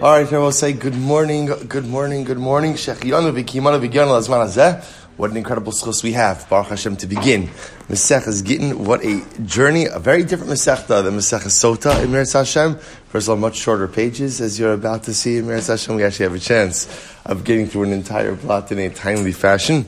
All right, I will say good morning, good morning, good morning. What an incredible schos we have, Baruch Hashem, to begin. Maseches Gittin what a journey, a very different Masechta than Masech Sota in Meretz Hashem. First of all, much shorter pages, as you're about to see in Meretz Hashem. We actually have a chance of getting through an entire plot in a timely fashion.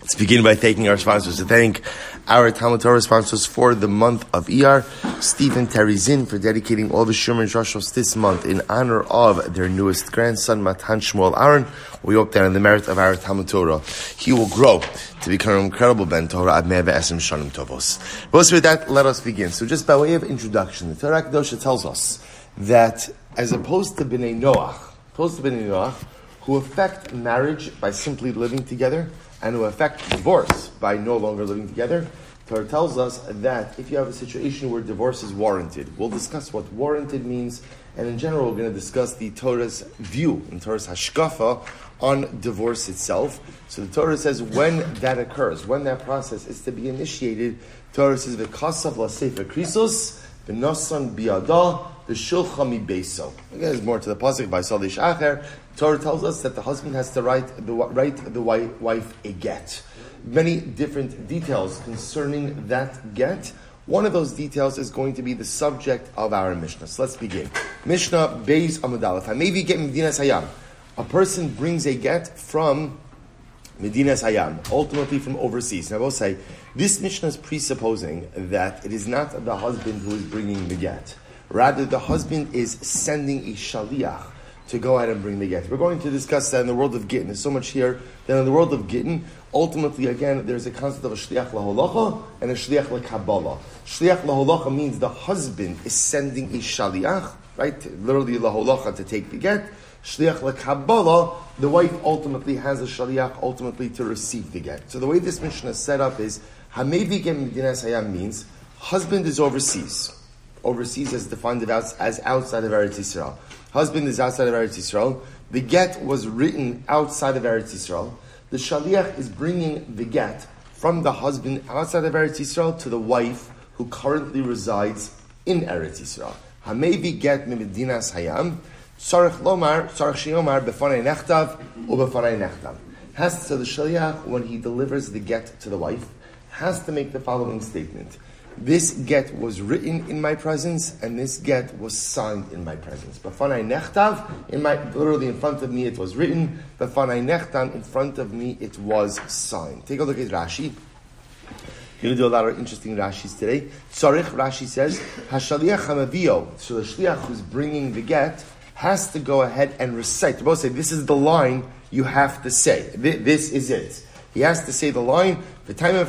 Let's begin by thanking our sponsors. To thank our Talmud Torah sponsors for the month of Iyar, Steve and Teri Czinn for dedicating all the Shumer Joshos this month in honor of their newest grandson, Matan Shmuel Aaron. We hope that in the merit of our Talmud Torah, he will grow to become an incredible Ben Torah Ad Esim Shanim Tovos. But with that, let us begin. So just by way of introduction, the Torah Kedosha tells us that as opposed to Bnei Noach, opposed to Bnei Noach, who affect marriage by simply living together, and who affect divorce by no longer living together, Torah tells us that if you have a situation where divorce is warranted, we'll discuss what warranted means, and in general, we're going to discuss the Torah's view, in Torah's hashkafa, on divorce itself. So the Torah says when that occurs, when that process is to be initiated, Torah says, V'kasav la sefer krisos, v'nosan biada, v'shulcha mi beso. Again, there's more to the pasuk by Salish Acher. Torah tells us that the husband has to write the, write the wife a get many different details concerning that get. One of those details is going to be the subject of our Mishnah. So let's begin. Mishnah Beis Amudalef. Maybe get Medina Hayam. A person brings a get from Medina Hayam, ultimately from overseas. Now I will say, this Mishnah is presupposing that it is not the husband who is bringing the get. Rather, the husband is sending a shaliach to go out and bring the get. We're going to discuss that in the world of Gittin. There's so much here that in the world of Gittin, ultimately, again, there's a concept of a shliach laholacha and a shliach lekabbalah. Shliach laholacha means the husband is sending a shaliach, right? Literally laholacha to take the get. Shliach lekabbalah, the wife ultimately has a shaliach ultimately to receive the get. So the way this Mishnah is set up is hamevi get medinas hayam means husband is overseas. Overseas as defined as outside of Eretz Yisrael husband is outside of Eretz Yisrael. The get was written outside of Eretz Yisrael. The shaliach is bringing the get from the husband outside of Eretz Yisrael to the wife who currently resides in Eretz Yisrael. Hamevi get mimidinas hayam. Sarach lomar, sarach shiomar befanei nechtav ubefanei nechtav. Has to the shaliach when he delivers the get to the wife has to make the following statement. This get was written in my presence, and this get was signed in my presence. Bafanai nechtav, in my literally in front of me it was written. Bafanai nechtam, in front of me it was signed. Take a look at Rashi. You're going to do a lot of interesting Rashis today. Tzarich, Rashi says, Hashaliach hamavio. So the shliach who's bringing the get has to go ahead and recite. To both say, this is the line you have to say. This is it. He has to say the line, the time of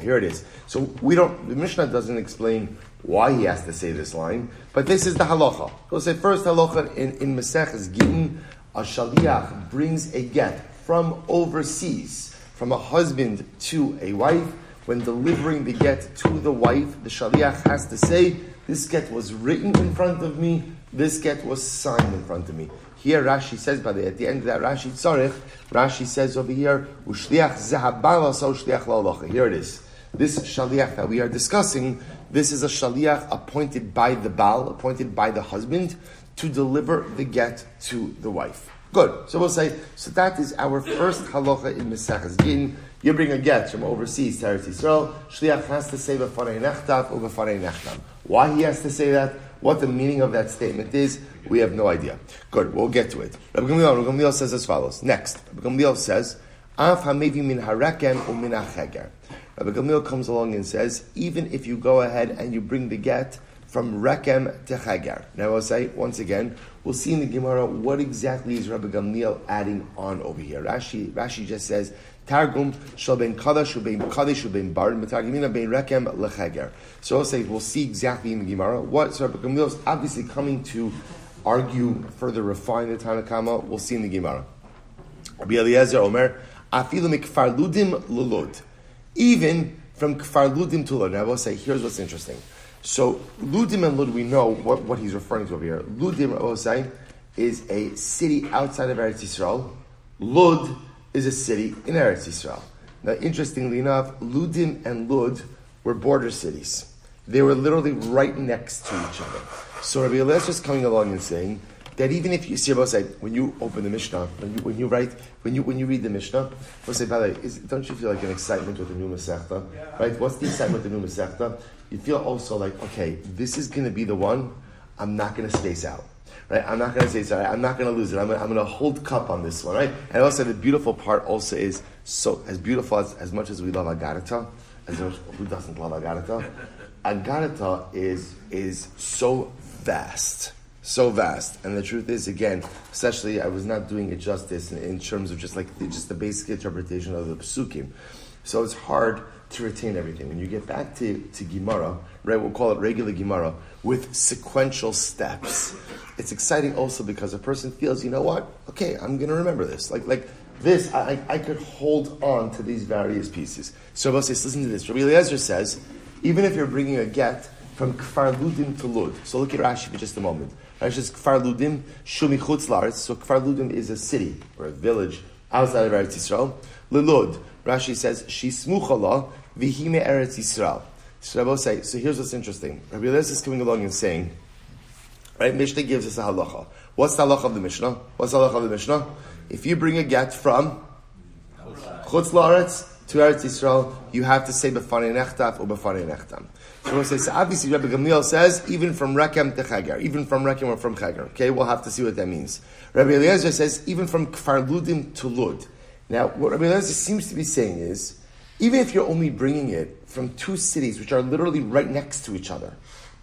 Here it is. So we don't, the Mishnah doesn't explain why he has to say this line, but this is the halacha. We'll say first halacha in, in Maseches Gittin, a shaliach brings a get from overseas, from a husband to a wife. When delivering the get to the wife, the shaliach has to say, this get was written in front of me, this get was signed in front of me. Here Rashi says, by the at the end of that Rashi Tzarech, Rashi says over here, Ushliach zehabala so shliach Here it is. This shaliach that we are discussing, this is a shaliach appointed by the Baal, appointed by the husband, to deliver the get to the wife. Good. So we'll say, so that is our first halacha in Mesachas Gin. You bring a get from overseas to Eretz Yisrael, Shliach has to say. Why he has to say that? What the meaning of that statement is, we have no idea. Good, we'll get to it. Rabbi Gamliel, Rabbi Gamliel says as follows. Next, Rabbi Gamliel says, Af hamevi min harakem umin. Rabbi Gamliel comes along and says, even if you go ahead and you bring the get from rekem to chager. Now I'll say, once again, we'll see in the Gemara what exactly is Rabbi Gamliel adding on over here. Rashi, Rashi just says, Targum shall ben kadash ubein kadash ubein bar mitagimina bein rekem lechager. So I'll say we'll see exactly in the Gemara what. Rabbi Gamliel is obviously coming to argue further, refine the Tanakama. We'll see in the Gemara. Rabbi Eliezer Omer afilu mikfar ludim lulud. Even from kfar ludim to. Now I will say here's what's interesting. So ludim and lud we know what, what he's referring to over here. Ludim I will say is a city outside of Eretz Yisrael. Lud is a city in Eretz Yisrael. Now, interestingly enough, Ludim and Lud were border cities. They were literally right next to each other. So Rabbi Eliezer is just coming along and saying that even if you see about say when you open the Mishnah, when you when you write when you when you read the Mishnah, we'll say by the way, is, don't you feel like an excitement with the new Masechta? Right? What's the excitement with the new Masechta? You feel also like okay, this is going to be the one. I'm not going to space out. Right? I'm not going to say sorry. I'm not going to lose it. I'm going, I'm going to hold cup on this one. Right? And also the beautiful part also is so as beautiful as, as much as we love Agarata, as much, who doesn't love Agarata? Agarata is is so vast so vast. And the truth is, again, especially I was not doing it justice in, in terms of just like the, just the basic interpretation of the psukim. So it's hard to retain everything. When you get back to, to Gemara, right, we'll call it regular Gemara, with sequential steps, it's exciting also because a person feels, you know what, okay, I'm going to remember this. Like, like this, I, I could hold on to these various pieces. So Rabbi says, listen to this. Rabbi Eliezer says, even if you're bringing a get from Kfar Ludim to Lud. So look at Rashi for just a moment. Rashi says Kfar Ludim Shumi Chutz Laretz. So Kfar Ludim is a city or a village outside of Eretz Yisrael. Lelud. Rashi says Shismuchala Vihime Eretz Yisrael. So say. So here's what's interesting. Rabbi Eliezer is coming along and saying, right? Mishnah gives us a halacha. What's the halacha of the Mishnah? What's the halacha of the Mishnah? If you bring a get from Chutz Laretz to Eretz Yisrael, you have to say b'fanei nechtaf or b'fanei nechtam. So we'll say, so obviously Rabbi Gamliel says, even from Rekem to Chagar, even from Rekem or from Chagar. Okay, we'll have to see what that means. Rabbi Eliezer says, even from Kfar Ludim to Lud. Now, what Rabbi Eliezer seems to be saying is, even if you're only bringing it from two cities which are literally right next to each other,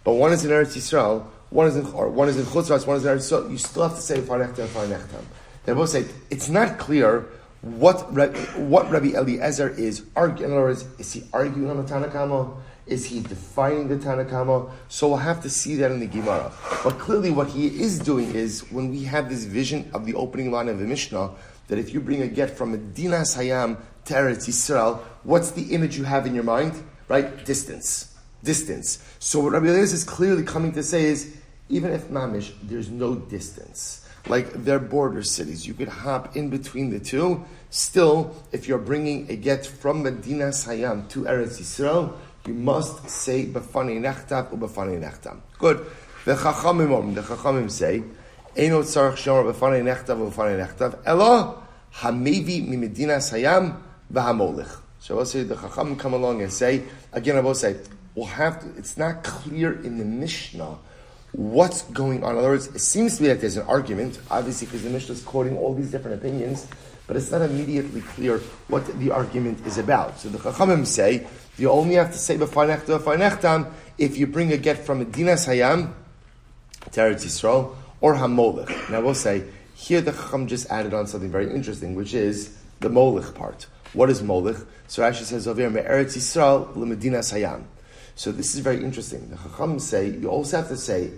but one is in Eretz Yisrael, one is in or one is in Chutzras, one is in Eretz Yisrael, you still have to say Farnechtam and Farnechtam. They both say it's not clear what what Rabbi Eliezer is arguing. In other words, is he arguing on the Tanakama? Is he defining the Tanakama? So we'll have to see that in the Gemara. But clearly, what he is doing is when we have this vision of the opening line of the Mishnah, that if you bring a get from Medina Hayam to Eretz Yisrael, what's the image you have in your mind? Right? Distance. Distance. So what Rabbi Eliezer is clearly coming to say is, even if Mamish, there's no distance. Like they're border cities. You could hop in between the two. Still, if you're bringing a get from Medina Hayam to Eretz Yisrael, you must say b'fanei nechtav u'b'fanei nechtam. Good. The chachamim the chachamim say, Eino tzarech shomer b'fanei nechtav u'b'fanei nechtav, elo hamevi mimedina sayam So I'll say the chachamim come along and say, again I will say, we'll have to, it's not clear in the Mishnah what's going on. In other words, it seems to be that there's an argument, obviously because the Mishnah is quoting all these different opinions, but it's not immediately clear what the argument is about. So the Chachamim say, you only have to say b'farnechta b'farnechtam if you bring a get from Medina Hayam, Teretz Yisrael, or Hamolech. Now we'll say, here the Chacham just added on something very interesting, which is the Molech part. What is Molech? So Rashi says over here, Eretz Yisrael Medina Hayam. So this is very interesting. The Chacham say, you also have to say,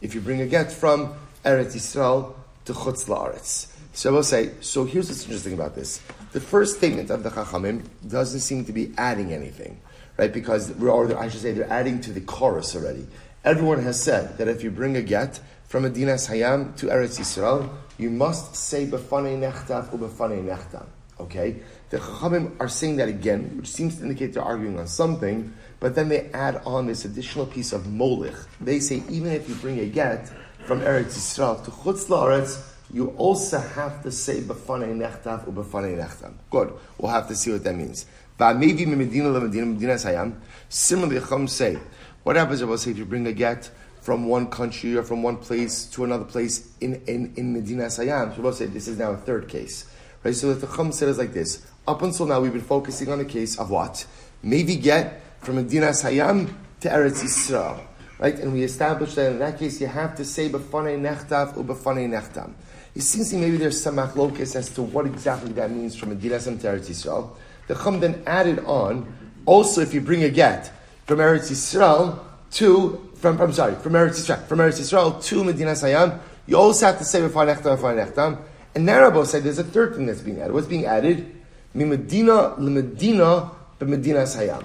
if you bring a get from Eretz Yisrael to Chutz La'aretz. So I will say, so here's what's interesting about this. The first statement of the Chachamim doesn't seem to be adding anything, right? Because, or I should say, they're adding to the chorus already. Everyone has said that if you bring a get from Medina Hayam to Eretz Yisrael, you must say B'fanei Nechtaf or B'fanei Nechtam. Okay? The Chachamim are saying that again, which seems to indicate they're arguing on something, but then they add on this additional piece of Molich. They say even if you bring a get from Eretz Yisrael to Chutz La'aretz, you also have to say b'fanei nechtav or b'fanei nechtam. Good. We'll have to see what that means. Medina. Similarly, Chum say, what happens if say if you bring a get from one country or from one place to another place in, in, in Medina Sayam? So we'll say this is now a third case. Right? So the Chum said is like this. Up until now, we've been focusing on the case of what? Maybe get from Medina Sayam to Eretz Yisrael. Right? And we established that in that case you have to say b'fanei nechtav or b'fanei nechtam. It seems to me maybe there's some machlokes as to what exactly that means from Medina to Eretz Yisrael. The Chum then added on, also if you bring a get from Eretz Yisrael to, from, I'm sorry, from Eretz Yisrael, from Eretz Yisrael to Medina Sayam, you also have to say B'far Nechtam, B'far Nechtam. And Narabo said there's a third thing that's being added. What's being added? Medina, Medina, Medina Sayam.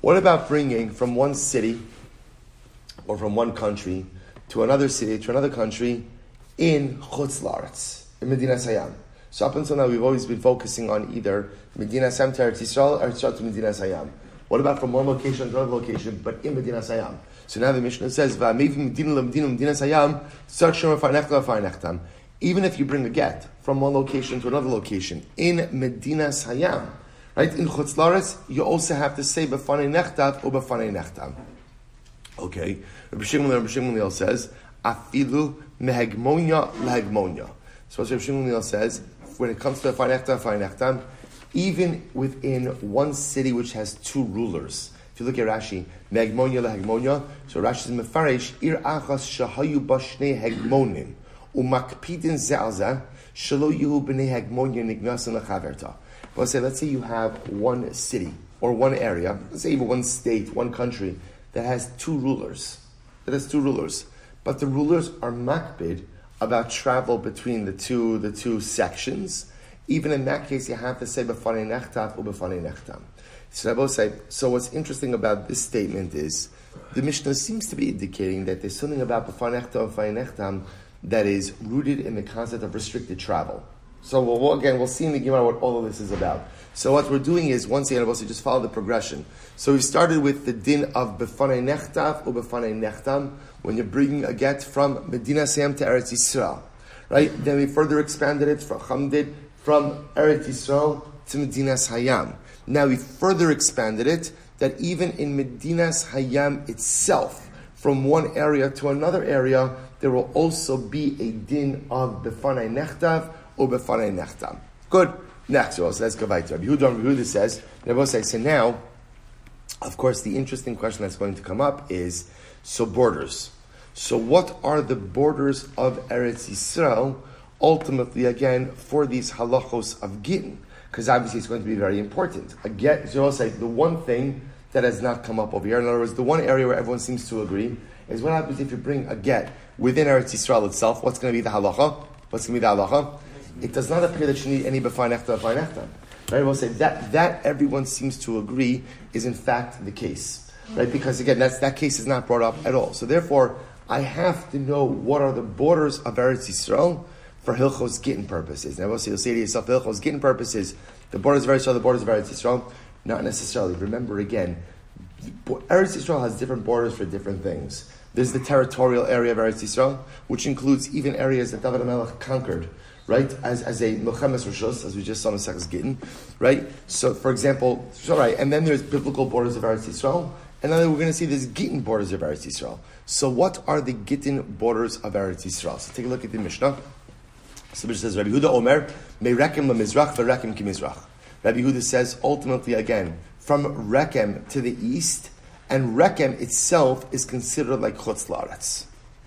What about bringing from one city or from one country to another city, to another country, in Chutz Laretz, in Medina Sayam. So up until now, we've always been focusing on either Medina Sayam to Eretz Yisrael or Yisrael to Medina Sayam. What about from one location to another location, but in Medina Sayam? So now the Mishnah says, even if you bring a get from one location to another location in Medina Hayam, right, in Chutz you also have to say B'fanei Nechtav or B'fanei Nechtam. Okay, Rabbi Shimon, Rabbi Shimon says, Afilu mehegmonia lehegmonia. So what Rabbi Shimon says, when it comes to B'fanei Nechtav, B'fanei Nechtam, even within one city which has two rulers, if you look at Rashi, Megmonia lehegmonia, so Rashi is Mefarish, Ir achas shahayu bashne hegmonim, umakpidin ze'alza, shalo yuhu b'nei hegmonia nignasin lechaverta. Let's say, let's say you have one city, or one area, let's say even one state, one country, that has two rulers. That has two rulers. But the rulers are makbid about travel between the two, the two sections. Even in that case, you have to say b'fanei nechtav or b'fanei nechtam. So I will say, so what's interesting about this statement is the Mishnah seems to be indicating that there's something about b'fanechta and that is rooted in the concept of restricted travel. So we'll, again, we'll see in the Gemara what all of this is about. So what we're doing is, once again, we'll just follow the progression. So we started with the din of b'fanei nechtav or b'fanei nechtam, when you're bringing a get from Medina Sam to Eretz Yisrael. Right? Then we further expanded it from Hamdid, from Eretz Yisrael to Medina's Hayam. Now we further expanded it that even in Medina's Hayam itself, from one area to another area, there will also be a din of Befanai Nechtav or Befanai Nechtam. Good. Next, so let's go back to Rabbi Yehuda. Rabbi Yehuda says, Rabbi so now, of course, the interesting question that's going to come up is, so borders. So what are the borders of Eretz Yisrael, ultimately, again, for these halachos of Gittin? because obviously it's going to be very important. Again, so I'll say the one thing that has not come up over here, in other words, the one area where everyone seems to agree, is what happens if you bring a get within Eretz Yisrael itself. What's going to be the halacha? What's going to be the halacha? It does not appear that you need any b'fai nechta, b'fai nechta. Right? We'll say that that everyone seems to agree is in fact the case, right? Because again, that's that case is not brought up at all. So therefore, I have to know what are the borders of Eretz Yisrael for Hilchos Gittin purposes. Now, you'll say to yourself, Hilchos Gittin purposes, the borders of Eretz Yisrael, the borders of Eretz Yisrael. Not necessarily. Remember again, Eretz Yisrael has different borders for different things. There's the territorial area of Eretz Yisrael, which includes even areas that David HaMelech conquered, right? As, as a Milchemes Rishos, as we just saw in Sechas Gittin, right? So, for example, so right, and then there's biblical borders of Eretz Yisrael, and then we're going to see there's Gittin borders of Eretz Yisrael. So, what are the Gittin borders of Eretz Yisrael? So, take a look at the Mishnah. So, Mishnah says, Rabbi Huda Omer, Me'rekem le'mizrach v'rekem kimizrach. Rabbi Huda says ultimately again from Rekem to the east, and Rekem itself is considered like Chutz Laaretz.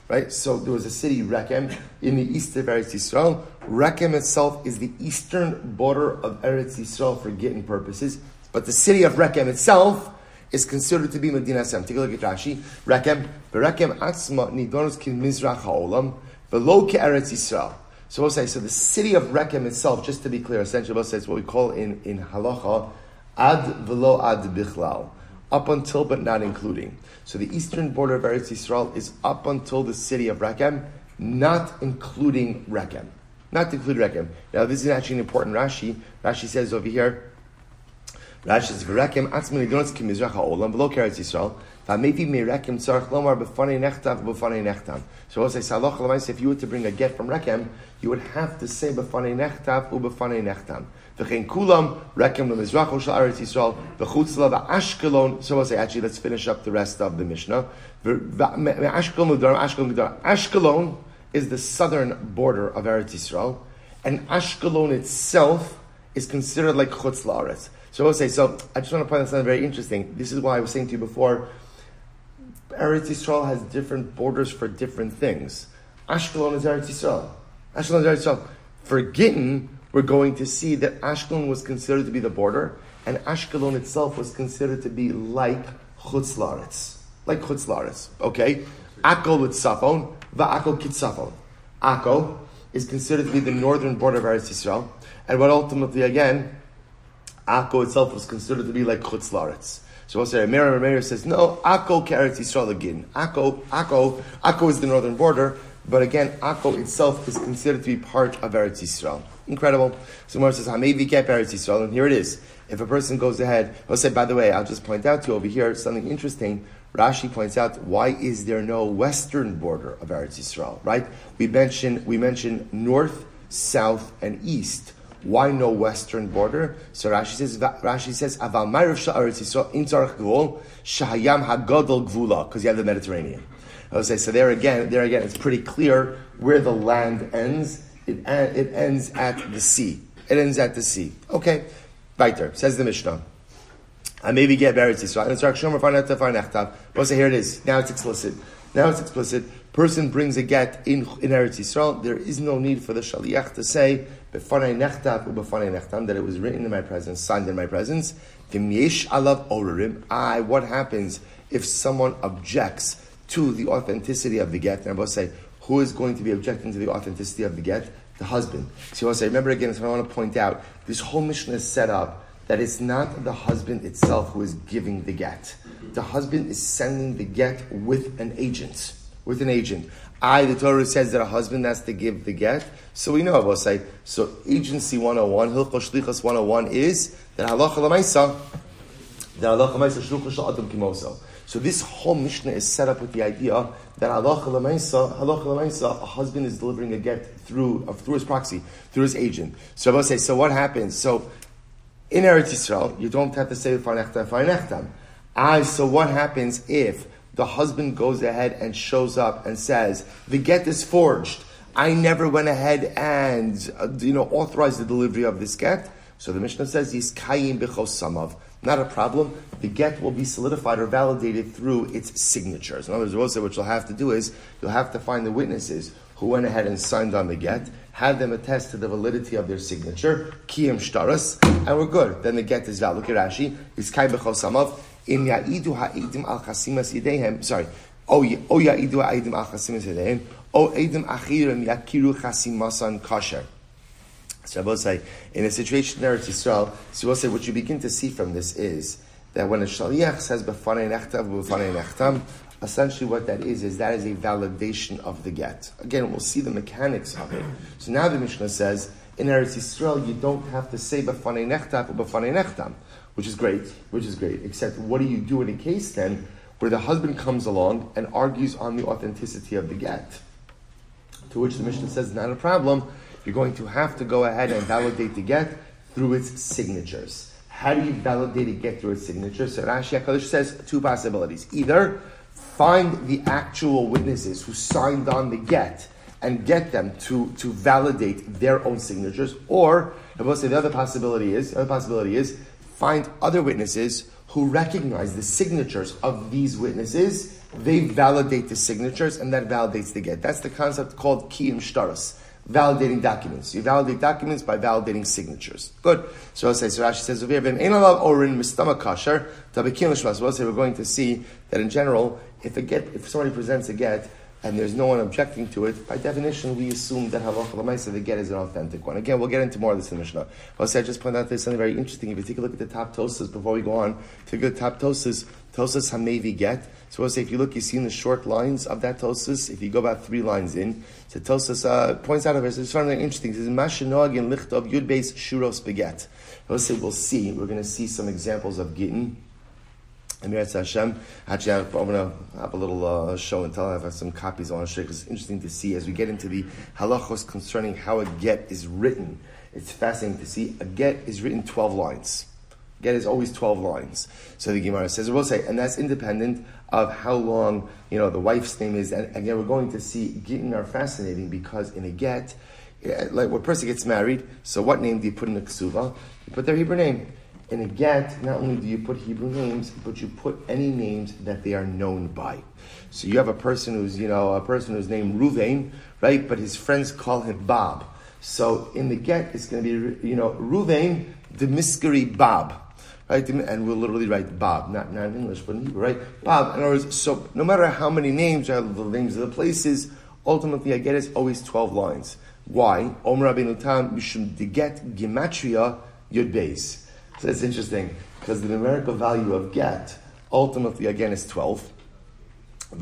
Right? So there was a city, Rekem, in the east of Eretz Yisrael. Rekem itself is the eastern border of Eretz Yisrael for Gittin purposes, but the city of Rekem itself is considered to be Medina Sam. Take a look at Rashi. Rekem, Rekem atzma nidonus kin mizrach ha'olam, v'lo Eretz Yisrael. So we'll say, so the city of Rekem itself, just to be clear, essentially we'll say it's what we call in, in halacha, ad velo ad bichlal, up until but not including. So the eastern border of Eretz Yisrael is up until the city of Rekem, not including Rekem. Not include Rekem. Now this is actually an important Rashi. Rashi says over here, Rashi says, "V'rekem atzmini donos kimizrach ha'olam v'lo keretz Yisrael." Maybe merekem tzarich lomar b'fanei nechtav b'fanei nechtam. So also say. If you were to bring a get from rekem, you would have to say b'fanei nechtav u'b'fanei nechtam. V'chein kulam rekem l'mizrach shel Eretz Yisrael v'chutz la v'ashkelon. So we'll say actually let's finish up the rest of the Mishnah. Ashkelon is the southern border of Eretz Yisrael, and Ashkelon itself is considered like chutz la'aretz. So I will say, so I just want to point this out very interesting. This is why I was saying to you before, Eretz Yisrael has different borders for different things. Ashkelon is Eretz Yisrael. Ashkelon is Eretz Yisrael. For Gittin, we're going to see that Ashkelon was considered to be the border, and Ashkelon itself was considered to be like Chutz Laretz. Like Chutz Laretz. Okay? Akko Litzafon, Va'akko Kitzafon. Akko is considered to be the northern border of Eretz Yisrael, and what ultimately, again, Akko itself was considered to be like Chutz Laretz. So we'll say, Meir Meir says, no, Akko carries Yisrael again. Akko, Akko, Akko is the northern border, but again, Akko itself is considered to be part of Eretz Yisrael. Incredible. So Gemara says, Hamevi kept Eretz Yisrael, and here it is. If a person goes ahead, I'll say, by the way, I'll just point out to you over here something interesting. Rashi points out, why is there no western border of Eretz Yisrael? Right? We mentioned we mentioned north, south, and east. Why no western border? So Rashi says, Rashi says, Aval Ma'ariv Sha'aretz Yisrael in Gvul Shahayam Hagadol Gvula, because you have the Mediterranean. I say, so there again, there again, it's pretty clear where the land ends. It, uh, it ends at the sea. It ends at the sea. Okay, right. Says the Mishnah. I maybe get buried Yisrael. And it's Shomer Farneta Farnechtav. But here it is. Now it's explicit. Now it's explicit. Person brings a get in, in Eretz Yisrael. There is no need for the shaliach to say befanei nechtav nechtam that it was written in my presence, signed in my presence. V'myesh alav orerim. I. What happens if someone objects to the authenticity of the get? And I will say, who is going to be objecting to the authenticity of the get? The husband. So say, remember again, so I want to point out, this whole Mishnah is set up that it's not the husband itself who is giving the get. The husband is sending the get with an agent. With an agent. I, the Torah says that a husband has to give the get. So we know, will say, so agency 101, Hilchos Shlichos 101 is that halacha lemaisa, that halacha lemaisa shluchos adam kimoso. So this whole Mishnah is set up with the idea that halacha lemaisa, a husband is delivering a get through, uh, through his proxy, through his agent. So I will say, so what happens? So in Eretz Yisrael, you don't have to say farnechtam, farnechtam. I, so what happens if the husband goes ahead and shows up and says, the get is forged. I never went ahead and, uh, you know, authorized the delivery of this get. So the Mishnah says, he's kayim samav. Not a problem. The get will be solidified or validated through its signatures. In other words, what you'll have to do is, you'll have to find the witnesses who went ahead and signed on the get, have them attest to the validity of their signature, kiyim shtaras, and we're good. Then the get is valid. Look at Rashi. It's kai b'chosamav. Im ya'idu ha'idim al chasimas yidehem. Sorry. O ya'idu ha'idim al chasimas yidehem. O edim achirim yakiru chasimasan kasher. So I say, in a situation there, it's Yisrael, so what you begin to see from this is that when a shaliach says b'fanei nechtav b'fanei nechtam, essentially what that is, is that is a validation of the get. Again, we'll see the mechanics of it. So now the Mishnah says, in Eretz Yisrael, you don't have to say b'fanei nechtav or b'fanei nechtam, which is great, which is great. Except, what do you do in a case then where the husband comes along and argues on the authenticity of the get? To which the Mishnah says, not a problem. You're going to have to go ahead and validate the get through its signatures. How do you validate a get through its signatures? So Rashi HaKadosh says two possibilities. Either find the actual witnesses who signed on the get and get them to, to validate their own signatures, or I will say the other possibility is the other possibility is find other witnesses who recognize the signatures of these witnesses. They validate the signatures, and that validates the get. That's the concept called kiyim shtaras validating documents. You validate documents by validating signatures. Good. So I'll say, so Rashi says, we'll say we're going to see that in general, if a get, if somebody presents a get, and there's no one objecting to it, by definition, we assume that halacha l'maisa, the get is an authentic one. Again, we'll get into more of this in Mishnah. Say, I just point out there's something very interesting. If you take a look at the top Tosfos before we go on, take a look at the top Tosfos, Tosfos hamevi get, so we'll say, if you look, you see in the short lines of that Tosfos, if you go about three lines in, so Tosfos uh, points out of it, it's something interesting. It says, Mashanoag in Lichtov Yud Beis Shuros Beget. We'll say, we'll see, we're going to see some examples of Gittin. And Hashem, actually, I'm going to have a little uh, show and tell. I have some copies I want to share because it's interesting to see as we get into the halachos concerning how a get is written. It's fascinating to see. A get is written 12 lines. Get is always 12 lines. So the Gemara says, we'll say, and that's independent of how long, you know, the wife's name is. And again, we're going to see Gittin are fascinating because in a get, eh, like when a person gets married, so what name do you put in the ksuva? You put their Hebrew name. In a get, not only do you put Hebrew names, but you put any names that they are known by. So you have a person who's, you know, a person who's named Ruvain, right? But his friends call him Bob. So in the get, it's going to be, you know, Ruvain, the Miskari Bob right? And we'll literally write Bob, not, not in English, but in Hebrew, right? Bob. In other words, so no matter how many names, are the names of the places, ultimately I get it's always 12 lines. Why? Omer Rabbeinu Tam, Mishum Deget Gematria Yud Beis. So it's interesting, because the numerical value of get, ultimately again is 12. So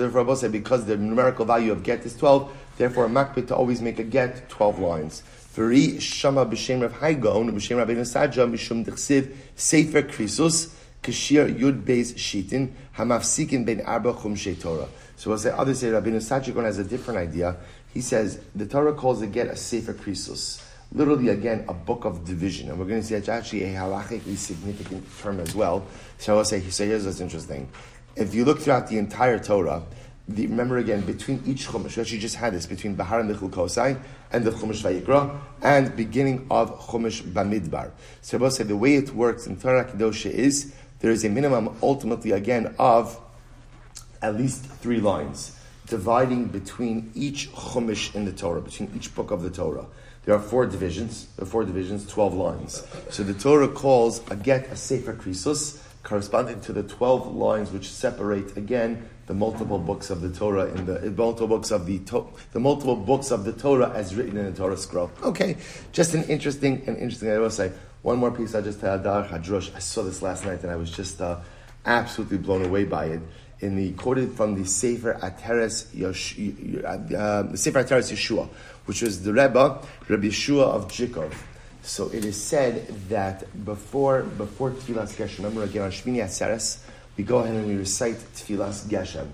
therefore, Rabbi said because the numerical value of get is 12, therefore makbid to always make a get 12 lines. V'ri shama b'shem Rav Hai Gaon b'shem Rabbeinu Saadia mishum dechsiv sefer krisus Kashir Yud Beis Shitin, Hamafsikin Ben Arba Chumshe Torah. So we'll say, others say Rabbi Sachikon has a different idea. He says, the Torah calls a get a Sefer Krisus. Literally, again, a book of division. And we're going to see it's actually a halachically significant term as well. So I'll say, so here's what's interesting. If you look throughout the entire Torah, the, remember again, between each Chumash, we actually just had this, between Bahar and Bechukosai, and the Chumash Vayikra, and beginning of Chumash Bamidbar. So Rabbi said the way it works in Torah Kedosha is, there is a minimum, ultimately, again, of at least three lines, dividing between each Chumash in the Torah, between each book of the Torah. There are four divisions, there are four divisions, 12 lines. So the Torah calls a get a Sefer Krisus, corresponding to the 12 lines which separate, again, the multiple books of the Torah in the multiple books of the to, the multiple books of the Torah as written in the Torah scroll. Okay, just an interesting an interesting. I will say one more piece. I just had Dar Hadrush. I saw this last night and I was just uh, absolutely blown away by it. In the quoted from the Sefer Ateres Yosh, uh, the Sefer Ateres Yeshua, which was the Rebbe Rabbi Yeshua of Dzikov. So it is said that before before Tfilas Geshem, remember again on Shmini Atzeres, we go ahead and we recite Tfilas Geshem.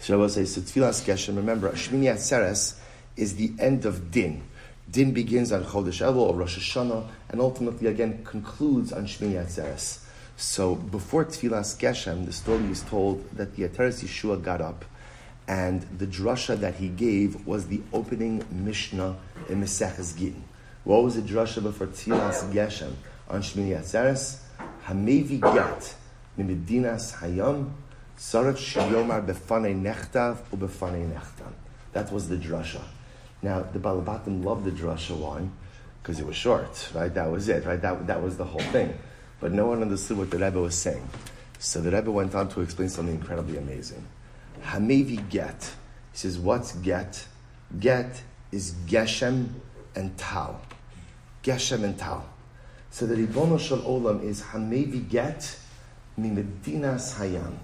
So I will say, so Tfilas Geshem, remember, Shmini Atzeres is the end of Din. Din begins on Chodesh Elul or Rosh Hashanah, and ultimately again concludes on Shmini Atzeres. So before Tfilas Geshem, the story is told that the Ateres Yeshua got up, and the drasha that he gave was the opening Mishnah in Maseches Gittin. What was the drasha before Tfilas Geshem on Shmini Atzeres? Hamevi Get Mimedinas Hayam Sarat Shiyomar Befane Nechtav Ubefane Nechtan. That was the drasha. Now the Balabatim loved the drasha. Why? Because it was short, right? That was it, right? That, that was the whole thing. But no one understood what the Rebbe was saying. So the Rebbe went on to explain something incredibly amazing. Hamevi Get. He says, what's Get? Get is Geshem and Tal. Geshem and Tal. So the Ribono Shel Olam is Hamevi Get Mimedinas Hayam.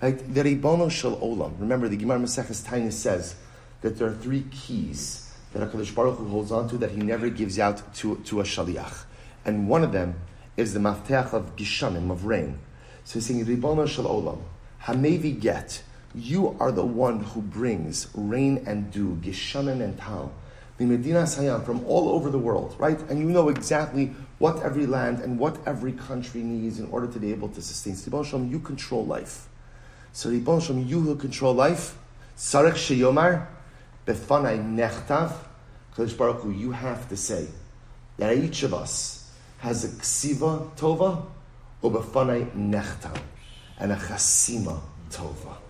Right? The Ribono Shel Olam. Remember, the Gemara Maseches Taanis says that there are three keys that HaKadosh Baruch Hu holds on to that he never gives out to, to a shaliach. And one of them is the mafteach of gishanim, of rain. So he's saying, Ribono Shel Olam, Hamevi Get, you are the one who brings rain and dew, gishanim and tal, the Medina Sayam from all over the world, right? And you know exactly what every land and what every country needs in order to be able to sustain. Shalom, you control life. So Shalom, you who control life, Sarek Sheyomar, Befanai Nechtav, Kodesh Baruch Hu, you have to say that each of us has a ksiva tova or Befanai Nechtav and a chasima tova.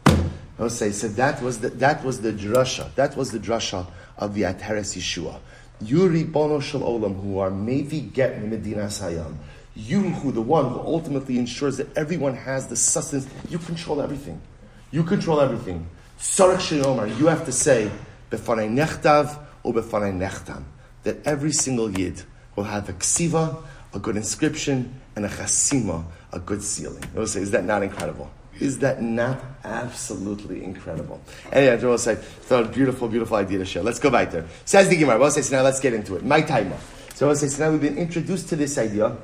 Say, so that was the, that was the drasha. That was the drasha of the Ateres Yeshua. You, Ribono Shel Olam, who are maybe get Medina Sayam. You, who the one who ultimately ensures that everyone has the sustenance, you control everything. You control everything. Sarach Sheyomar, you have to say, Befanei Nechtav or Befanei Nechtam. That every single Yid will have a ksiva, a good inscription, and a chasima, a good sealing. Say, is that not incredible? Is that not absolutely incredible? Anyway, I will say, thought beautiful, beautiful idea to share. Let's go back there. Says the Gemara. Say, so now let's get into it. My timer. So I so now we've been introduced to this idea,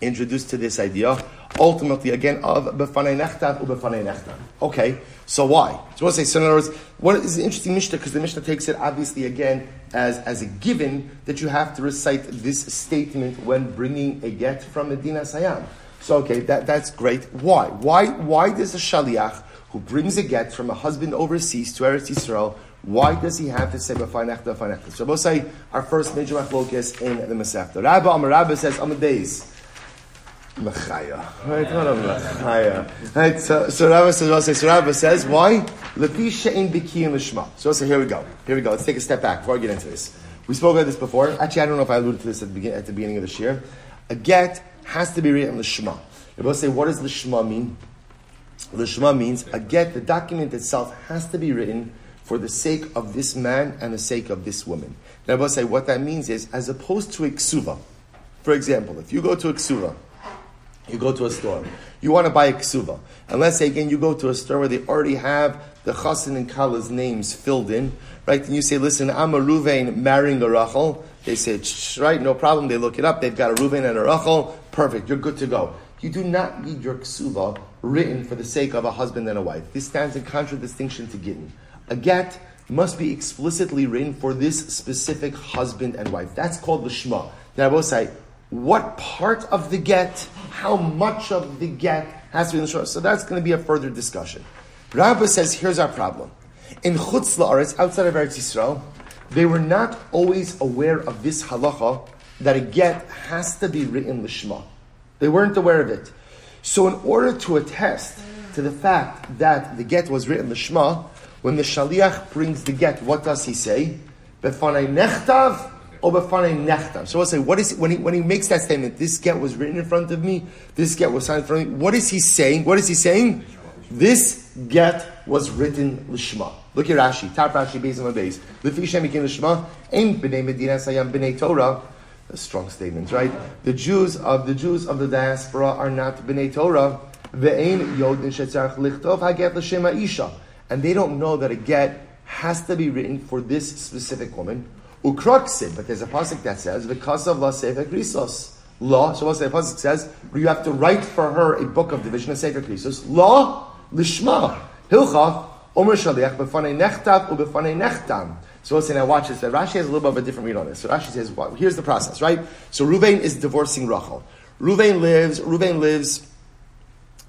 introduced to this idea, ultimately again of befanei nechtav ubefanei nechtav. Okay, so why? So we'll say, so in other words, what is an interesting Mishnah because the Mishnah takes it obviously again as, as a given that you have to recite this statement when bringing a get from Medina Sayam. So okay, that, that's great. Why? Why? Why does a shaliach who brings a get from a husband overseas to Eretz Yisrael, why does he have to say b'fanechta b'fanechta? So we'll say our first major machlokes in the Masechta. Rabbi Amar Rabbi says Amadeus. Machaya. Right, what a Machaya. Right, so, so Rabbi says, well, so Rabbi says, why? Lepi she'in b'kiyim l'shma. So, here we go. Here we go. Let's take a step back before I get into this. We spoke about this before. Actually, I don't know if I alluded to this at the, at the beginning of this year. A get has to be written Lishma. You both say, what does Lishma mean? Lishma means a get, the document itself has to be written for the sake of this man and the sake of this woman. Now, both say, what that means is, as opposed to a ksuva. For example, if you go to a ksuva, you go to a store, you want to buy a ksuva. And let's say again, you go to a store where they already have the chassan and kala's names filled in, right? And you say, listen, I'm a Ruvain marrying a Rachel. They say, right, no problem. They look it up. They've got a Ruvain and a Rachel. Perfect. You're good to go. you do not need your ksuva written for the sake of a husband and a wife. This stands in contradistinction to gittin. A get must be explicitly written for this specific husband and wife. That's called the shema. Now, I will say, what part of the get, how much of the get has to be in the shema. So that's going to be a further discussion. Rabbi says, here's our problem. In Chutz La'aretz, outside of Eretz Yisrael, they were not always aware of this halacha that a get has to be written lishma. They weren't aware of it. So in order to attest to the fact that the get was written lishma, when the shaliach brings the get, what does he say? Befanei nechtav or befanei nechtav. So we'll say, what is when he when he makes that statement? This get was written in front of me. This get was signed in front of me. What is he saying? What is he saying? This get was written lishma. Look at Rashi. Top Rashi, based on the base. Lefi Shem became lishma. Ain b'nei Medina sayam b'nei Torah. A strong statement, right? The Jews of the Jews of the diaspora are not b'nei Torah. Ve'ein yodin shetzarach lichtov haget l'shem isha, and they don't know that a get has to be written for this specific woman. Ukraksid, but there's a pasuk that says because of la sefer krisos law. So what the pasuk says? You have to write for her a book of division of sefer krisos. Law lishma hilchach omer shaliach nechtam. So we'll say now watch this. Rashi has a little bit of a different read on this. So Rashi says, well, here's the process, right? So Ruvain is divorcing Rachel. Ruvain lives. Ruvain lives.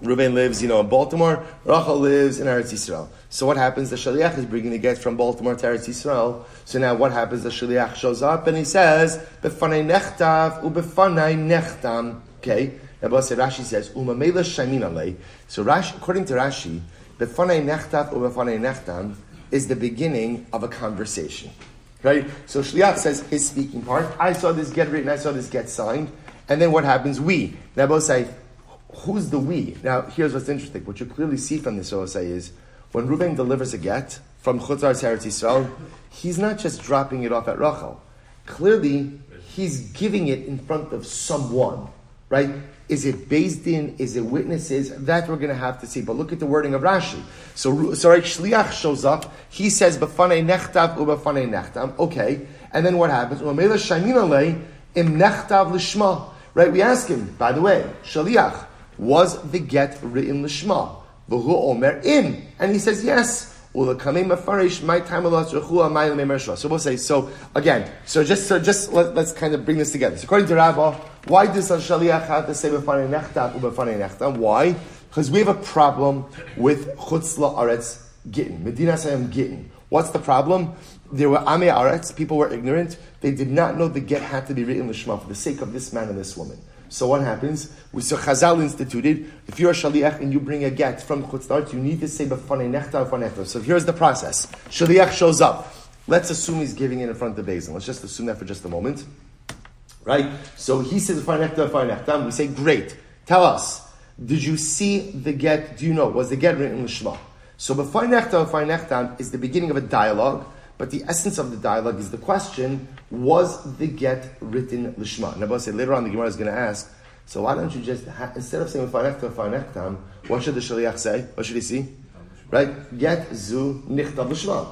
Ruvain lives, you know, in Baltimore. Rachel lives in Eretz Yisrael. So what happens? The shaliach is bringing the get from Baltimore to Eretz Yisrael. So now what happens? The shaliach shows up and he says, "Befanei nechtav ubefanei nechtam." Okay. Now, Rashi says. So Rashi, according to Rashi, "Befanei nechtav ubefanei nechtam." is the beginning of a conversation. Right? So Shliach says his speaking part. I saw this get written, I saw this get signed. And then what happens? We. Now both say, who's the we? Now here's what's interesting. What you clearly see from this say is when Reuben delivers a get from Chutzar Teretz Yisrael, he's not just dropping it off at Rachel. Clearly, he's giving it in front of someone, right? Is it beis din? Is it witnesses? That we're going to have to see. But look at the wording of Rashi. So, so Shliach shows up. He says, "B'fanei nechtav u'b'fanei nechtam." Okay, and then what happens? Im nechtav lishma. Right? We ask him. By the way, Shliach was the get written lishma? V'hu omer im, and he says yes. So we'll say so again. So just so just let, us kind of bring this together. So according to Rabbah, why does a shaliach have to say b'fanei nechtam u'b'fanei nechtam? Why? Because we have a problem with chutz la'aretz gittin, medina sayam gittin. What's the problem? There were ame aretz, people were ignorant. They did not know the get had to be written l'shma for the sake of this man and this woman. So what happens? We saw Chazal instituted, if you're a shaliach and you bring a get from chutzlart, you need to say b'fanei nechta b'fanei So here's the process. Shaliach shows up. Let's assume he's giving it in front of the beis din. Let's just assume that for just a moment. Right? So he says b'fanei nechta. We say, great. Tell us, did you see the get? Do you know? Was the get written in Shema? So b'fanei nechta nechta is the beginning of a dialogue but the essence of the dialogue is the question, was the get written lishma? Nabba said later on the Gemara is going to ask, so why don't you just, instead of saying farnechtam, farnechtam, what should the shaliach say? What should he see? Right? Get zu nichtav lishma.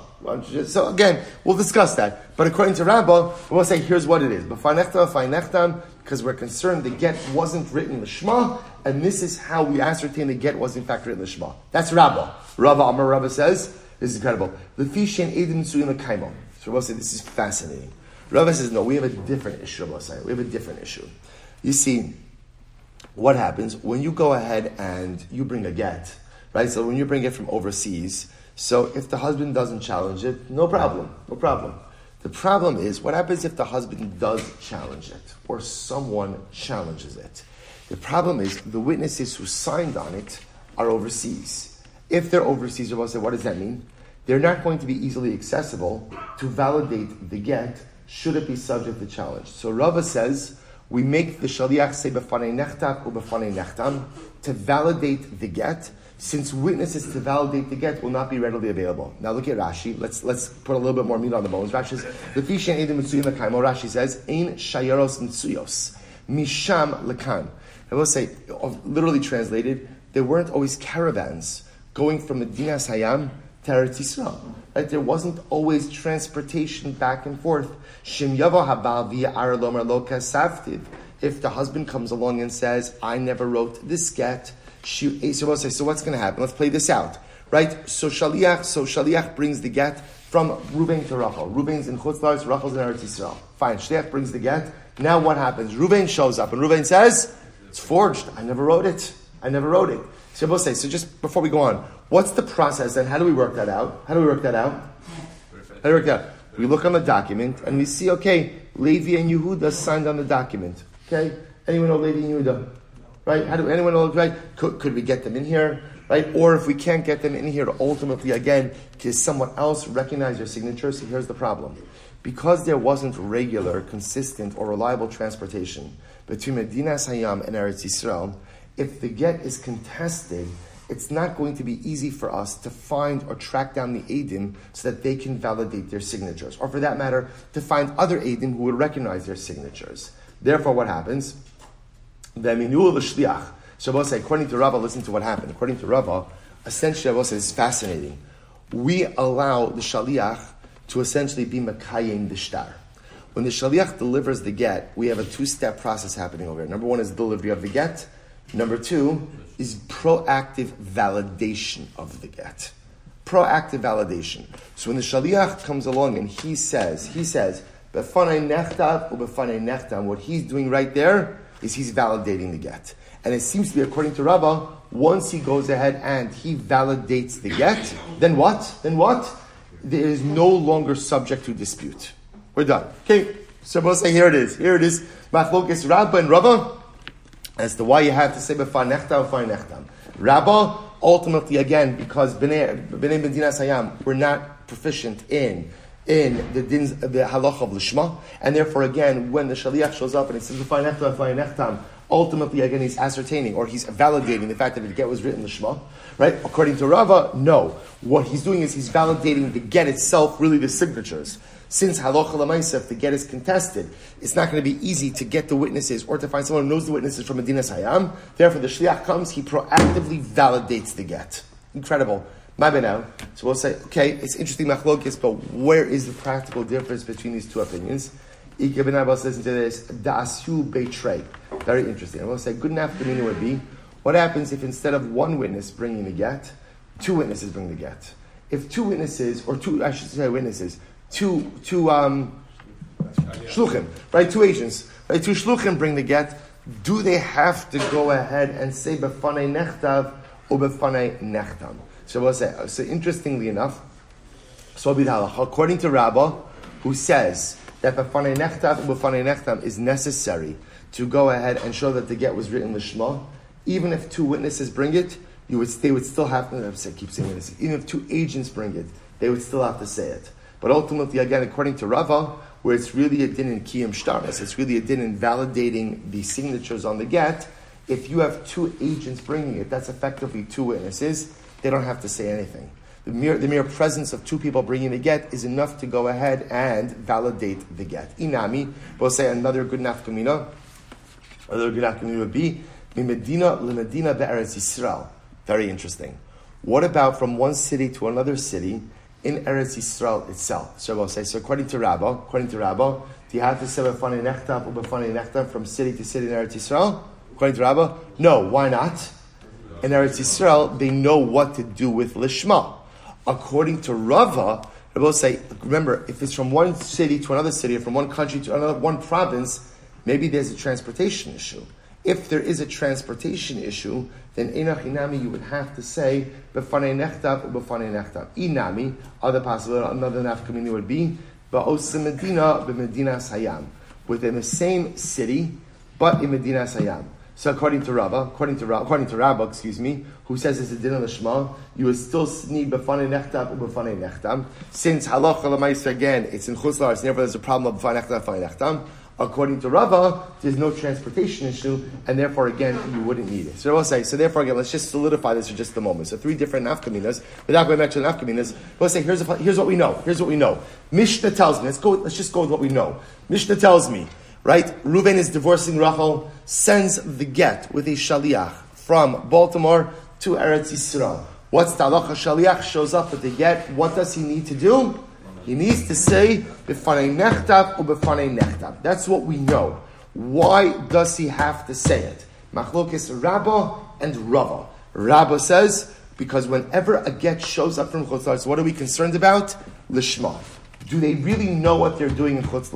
So again, we'll discuss that. But according to Rabbah, we'll say here's what it is. B'farnechtam, farnechtam, because we're concerned the get wasn't written lishma, and this is how we ascertain the get was in fact written lishma. That's Rabbah. Rabbah Amar Rabbah says, this is incredible. The fishin edim suyim kaimo. So Rabbi said, this is fascinating. Rabbi says, no, we have a different issue, Rabbi. We have a different issue. You see, what happens when you go ahead and you bring a get, right? So when you bring it from overseas, so if the husband doesn't challenge it, no problem, no problem. The problem is, what happens if the husband does challenge it, or someone challenges it? The problem is, the witnesses who signed on it are overseas. If they're overseas, Rabbi say, what does that mean? They're not going to be easily accessible to validate the get should it be subject to challenge. So Rava says, we make the shaliach say b'fanei nechtak or b'fanei nechtam to validate the get, since witnesses to validate the get will not be readily available. Now look at Rashi. Let's let's put a little bit more meat on the bones. Rashi says, "L'fishen edim Rashi says, "Ein misham lekan." I will say, literally translated, there weren't always caravans going from Medina Hayam to Eretz Yisrael. Right? There wasn't always transportation back and forth. Shim Yavo Habal Aralomer Loka Savtiv. if the husband comes along and says, I never wrote this get, she, so what's going to happen? Let's play this out. Right? So Shaliach, so Shaliach brings the get from Ruben to Rachel. Ruben's in Chutz La'aretz, Rachel's in Eretz Yisrael. Fine, Shaliach brings the get. Now what happens? Ruben shows up and Ruben says, it's forged. I never wrote it. I never wrote it. So we'll say, so just before we go on, what's the process and how do we work that out? How do we work that out? How do we work that out? We look on the document and we see, okay, Levi and Yehuda signed on the document. Okay? Anyone know Levi and Yehuda? Right? How do anyone know, right? Could, could we get them in here? Right? Or if we can't get them in here, ultimately, again, can someone else recognize your signature? So here's the problem. Because there wasn't regular, consistent, or reliable transportation between Medina Hayam and Eretz Yisrael, if the get is contested, it's not going to be easy for us to find or track down the Adim so that they can validate their signatures. Or for that matter, to find other Adim who would recognize their signatures. Therefore, what happens? The Minul Shliach. Shabbos according to Rava, listen to what happened. According to Rava, essentially Shabbos is fascinating. We allow the Shaliach to essentially be Makayim the Shtar. When the Shaliach delivers the get, we have a two step process happening over here. Number one is delivery of the get. Number two is proactive validation of the get. Proactive validation. So when the Shaliach comes along and he says, he says, what he's doing right there is he's validating the get. And it seems to be, according to Rabbah, once he goes ahead and he validates the get, then what? Then what? There is no longer subject to dispute. We're done. Okay, so we'll say here it is. Here it is. Machlokes Rabbah and Rava as to why you have to say b'far nechtam, b'far nechtam. Rabbah, ultimately, again, because b'nei Medinas Hayam, we're not proficient in in the dins, the halach of lishma, and therefore, again, when the shaliach shows up and he says b'far nechtam, b'far nechtam, ultimately, again, he's ascertaining or he's validating the fact that the get was written lishma, right? According to Rava, no. What he's doing is he's validating the get itself, really the signatures since halacha lemaisa, if the get is contested, it's not going to be easy to get the witnesses or to find someone who knows the witnesses from Medina Hayam. Therefore, the shliach comes, he proactively validates the get. Incredible. Maybe now. So we'll say, okay, it's interesting machlokis, but where is the practical difference between these two opinions? Ike ben Abbas listen to this. Da'asu betray. Very interesting. I will say, good enough to would be, what happens if instead of one witness bringing the get, two witnesses bring the get? If two witnesses, or two, I should say witnesses, two, two um, shluchim, right? Two agents, right? Two shluchim bring the get. Do they have to go ahead and say befanei nechtav or befanei nechtam? So we'll say. So interestingly enough, so according to Rabbah, who says that befanei nechtav or befanei nechtam is necessary to go ahead and show that the get was written lishma, even if two witnesses bring it, you would they would still have to. Keep saying this. Even if two agents bring it, they would still have to say it. But ultimately, again, according to Rava, where it's really a din in kiyam shtaris, it's really a din in validating the signatures on the get. If you have two agents bringing it, that's effectively two witnesses. They don't have to say anything. The mere, the mere presence of two people bringing the get is enough to go ahead and validate the get. Inami, we'll say another good nafkamina. Another good nafkamina would be Medina Medina be'eretz Yisrael. Very interesting. What about from one city to another city? In Eretz Yisrael itself. So we'll so according to Rabbah, according to Rabbah, from city to city in Eretz Yisrael? According to Rabbah? No, why not? In Eretz Yisrael, they know what to do with Lishma. According to Rava, Rabbah say, remember, if it's from one city to another city, or from one country to another, one province, maybe there's a transportation issue. If there is a transportation issue, then enach inami you would have to say b'fanei nechtav or b'fanei nechtav. Inami, other possibility, another nafkamini would be ba'osim medina b'medinas hayam, within the same city, but in Medinas hayam. So according to Rabba, according to according to Rabba, excuse me, who says it's a din of Shema, you would still need b'fanei nechtav or b'fanei nechtam. Since halacha l'mais again, it's in chutzlar, it's never there's a problem of b'fanei nechtav, b'fanei nechtam. According to Rava, there's no transportation issue, and therefore, again, you wouldn't need it. So we'll say, so therefore, again, let's just solidify this for just a moment. So three different nafkaminas, without going back to the nafkaminas, we'll say, here's, a, here's what we know. Here's what we know. Mishnah tells me, let's go, let's just go with what we know. Mishnah tells me, right, Reuven is divorcing Rachel, sends the get with a shaliach from Baltimore to Eretz Yisrael. What's the halacha? Shaliach shows up with the get. What does he need to do? He needs to say b'fanei nechtav or b'fanei nechtav. That's what we know. Why does he have to say it? Machlokis Rabba and Rava. Rabba says, because whenever a get shows up from Chutz what are we concerned about? Lishma. Do they really know what they're doing in Chutz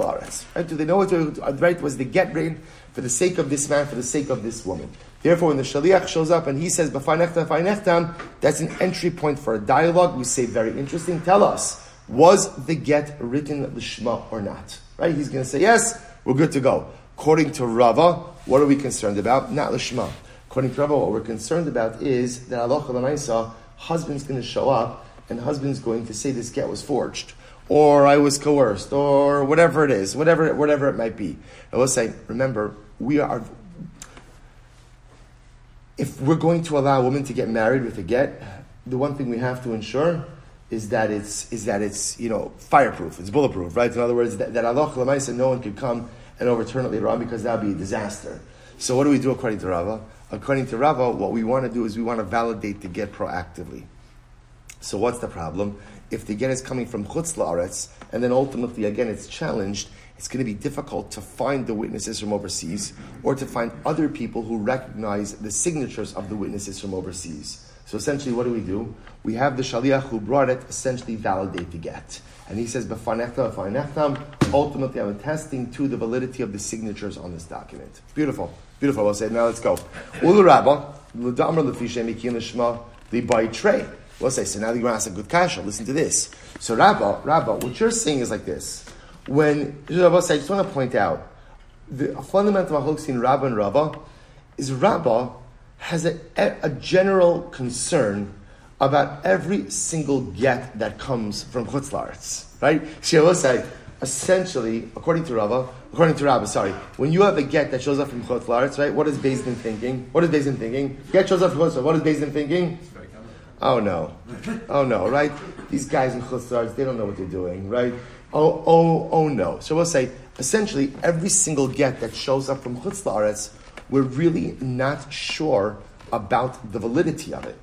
Right? Do they know what they're uh, right? Was the get written for the sake of this man, for the sake of this woman? Therefore, when the Shaliach shows up and he says, that's an entry point for a dialogue. We say, very interesting. Tell us, was the get written Lishma or not? Right? He's going to say, yes, we're good to go. According to Rava, what are we concerned about? Not Lishma. According to Rava, what we're concerned about is that Allah Lamaisa, husband's going to show up and husband's going to say this get was forged. Or I was coerced, or whatever it is, whatever, whatever it might be. I will say, remember, we are, if we're going to allow a woman to get married with a get, the one thing we have to ensure is that it's is that it's you know fireproof, it's bulletproof, right? In other words, that, Allah no one could come and overturn it later on because that would be a disaster. So what do we do according to Rava? According to Rava, what we want to do is we want to validate the get proactively. So what's the problem? If the get is coming from Chutz La'aretz, and then ultimately again it's challenged, it's going to be difficult to find the witnesses from overseas or to find other people who recognize the signatures of the witnesses from overseas. So essentially, what do we do? We have the shaliach who brought it essentially validate the get. And he says, ultimately I'm attesting to the validity of the signatures on this document. Beautiful. Beautiful. We'll say, now let's go. We'll say, so now the Gemara has a good kasha. Listen to this. So Rabba, Rabba, what you're saying is like this. When, Rabba say, I just want to point out, the fundamental of in Rabba and Rabba is Rabba has a, a general concern about every single get that comes from Chutz La'aretz, right? Say, essentially, according to Rava, according to Rabba, sorry, when you have a get that shows up from Chutz right? What is Beis Din thinking? What is Beis Din thinking? Get shows up from Chutz What is Beis Din thinking? Oh no, oh no, right? These guys in Chutz they don't know what they're doing, right? Oh, oh, oh no. So we'll say, essentially, every single get that shows up from Chutz we're really not sure about the validity of it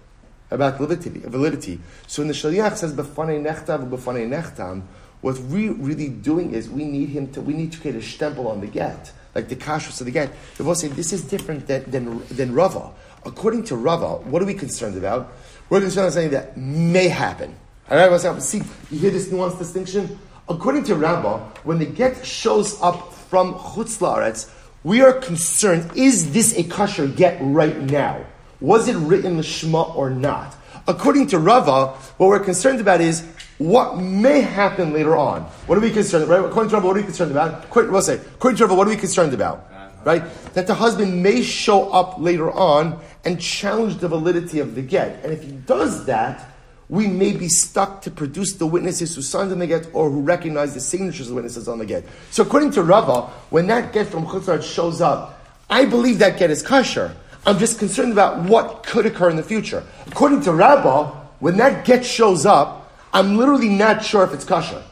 about validity. validity. So when the Shaliach says b'fanei nechtav b'fanei nechtam, what we're really doing is we need him to we need to create a stempel on the get, like the kashrus of the get. The both say this is different than, than, than Rava. According to Rava, what are we concerned about? We're concerned about something that may happen. All right, see, you hear this nuanced distinction. According to Rava, when the get shows up from chutz laaretz, we are concerned: is this a kosher get right now? Was it written Shema or not? According to Rava, what we're concerned about is what may happen later on. What are we concerned about? Right? According to Rava, what are we concerned about? According, we'll say, according to Rava, what are we concerned about? Right? That the husband may show up later on and challenge the validity of the get. And if he does that, we may be stuck to produce the witnesses who signed on the get or who recognize the signatures of the witnesses on the get. So according to Rava, when that get from Chutzlar shows up, I believe that get is kosher. I'm just concerned about what could occur in the future. According to Rabbah, when that get shows up, I'm literally not sure if it's kosher.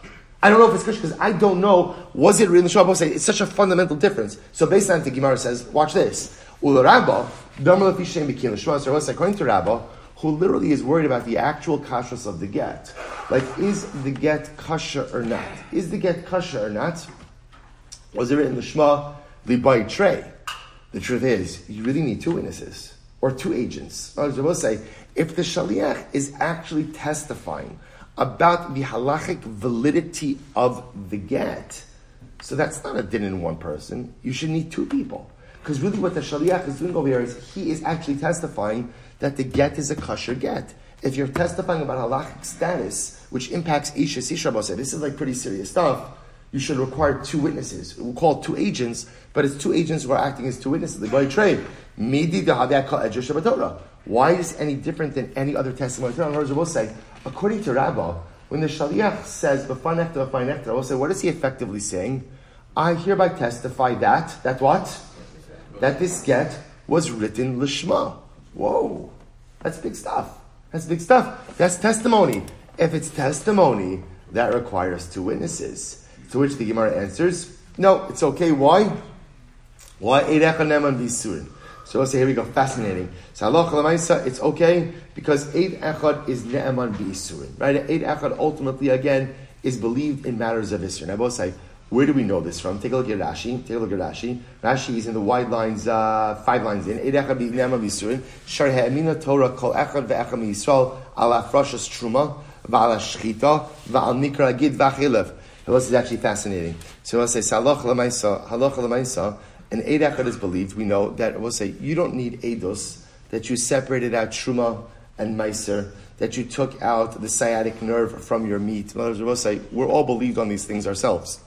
I don't know if it's kosher because I don't know, was it really Shabbat? Say it's such a fundamental difference. So based on the Gemara says, watch this. According to Rabbah, who literally is worried about the actual kashrus of the get. Like, is the get kosher or not? Is the get kosher or not? Was it written the Shema, Libai Trey? The truth is, you really need two witnesses or two agents. I will say, if the shaliach is actually testifying about the halachic validity of the get, so that's not a din in one person. You should need two people. Because really what the shaliach is doing over here is he is actually testifying that the get is a kosher get. If you're testifying about halachic status, which impacts Isha Sisha this is like pretty serious stuff you should require two witnesses. We'll call it two agents, but it's two agents who are acting as two witnesses. The boy trade. Midi Why is any different than any other testimony? In other words, we'll say, according to Rabbah, when the Shaliach says, we'll say, what is he effectively saying? I hereby testify that, that what? That this get was written Lishma. Whoa. That's big stuff. That's big stuff. That's testimony. If it's testimony, that requires two witnesses. To which the Gemara answers, no, it's okay. Why? Why Eidechanem Bisurin? So let's say here we go, fascinating. So it's okay because Eid Echad is Ne'eman B'Isurin. Right? Eid Echad ultimately, again, is believed in matters of Isra. Now both say, Where do we know this from? Take a look at Rashi. Take a look at Rashi. Rashi is in the wide lines, uh, five lines in. Eid echad b'nema b'surin. Shar ha'emina Torah kol echad ve'echad mi'yisrael ala frashas truma shchita v'al nikra gid v'achilev. This is actually fascinating. So we'll say, Salach l'maisa, halach l'maisa, and Eid is believed. We know that we'll say, you don't need Eidos, that you separated out truma and meiser, that you took out the sciatic nerve from your meat. In other words, we'll say, we're all believed on these things ourselves.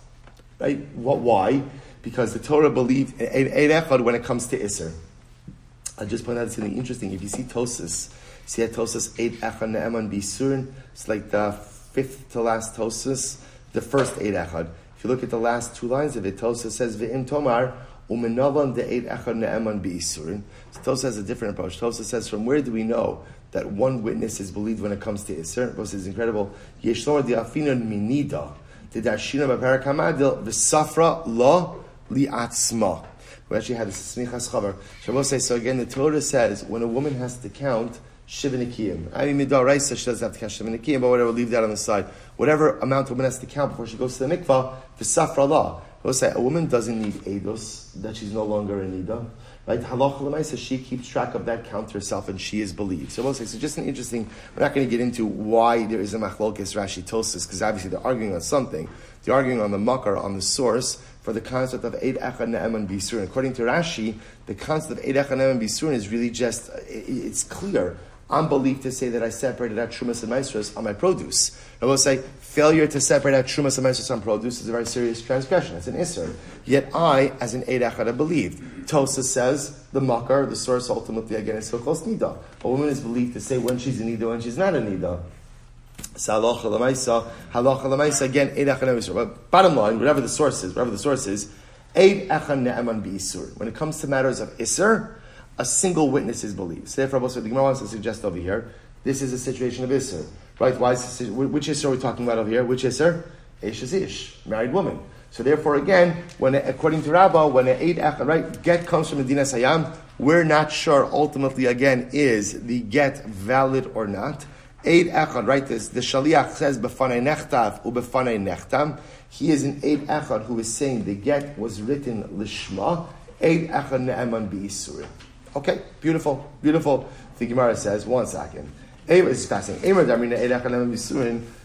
Right? What, why? Because the Torah believed in Eid Echad when it comes to Isser. I'll just point out something interesting. If you see Tosfos, see at Tosfos Eid Echad Ne'eman Bisurin, it's like the fifth to last Tosfos, the first Eid Echad. If you look at the last two lines of it, Tosfos says, Ve'im Tomar, Umenavan de Eid Echad Ne'eman Bisurin. So Tosfos has a different approach. Tosfos says, from where do we know that one witness is believed when it comes to Isser? This is incredible. Yeshlor de Minida the Darshina Baparak Hamadil, the Safra Lo Liatzma. We actually had a Smichas Chavar. Shabbos says, so again, the Torah says, when a woman has to count, Shivinikim. I mean, Midaraisa, she doesn't have to count Shivinikim, but whatever, leave that on the side. Whatever amount a woman has to count before she goes to the mikvah, the Safra La. We'll say a woman doesn't need Eidos, that she's no longer in Nida. Right? Halach says she keeps track of that count herself and she is believed. So so just an interesting, we're not going to get into why there is a machlokes Rashi Tosfos, because obviously they're arguing on something. They're arguing on the makar, on the source, for the concept of Eid Echad Ne'eman Bisurin. According to Rashi, the concept of Eid Echad Ne'eman Bisurin is really just, it's clear. I'm believed to say that I separated out Trumas and Maasros on my produce. I will say, failure to separate out Trumas and Maasros on produce is a very serious transgression. It's an Isser. Yet I, as an Eid Echad, believed. Tosa says, the Makar, the source ultimately, again, is so close Nida. A woman is believed to say when she's a Nida, when she's not a Nida. Again, Eid Echad But bottom line, whatever the source is, whatever the source is, Eid Echad Ne'eman. When it comes to matters of Isser, a single witness is believed. Therefore, the Gemara wants to suggest over here, this is a situation of Isser. Right? Why is this, which Isser are we talking about over here? Which Isser? Ish is Ish, married woman. So therefore, again, when according to Rabbah, when an eight right get comes from Medinas Hayam, we're not sure ultimately again is the get valid or not. Eid echad, right? This the shaliach says befanei nechtav ubefanei nechtam. He is an eid echad who is saying the get was written lishma. Eid echad ne'eman bi'isurim. Okay, beautiful, beautiful. The Gemara says, one second. It's fascinating.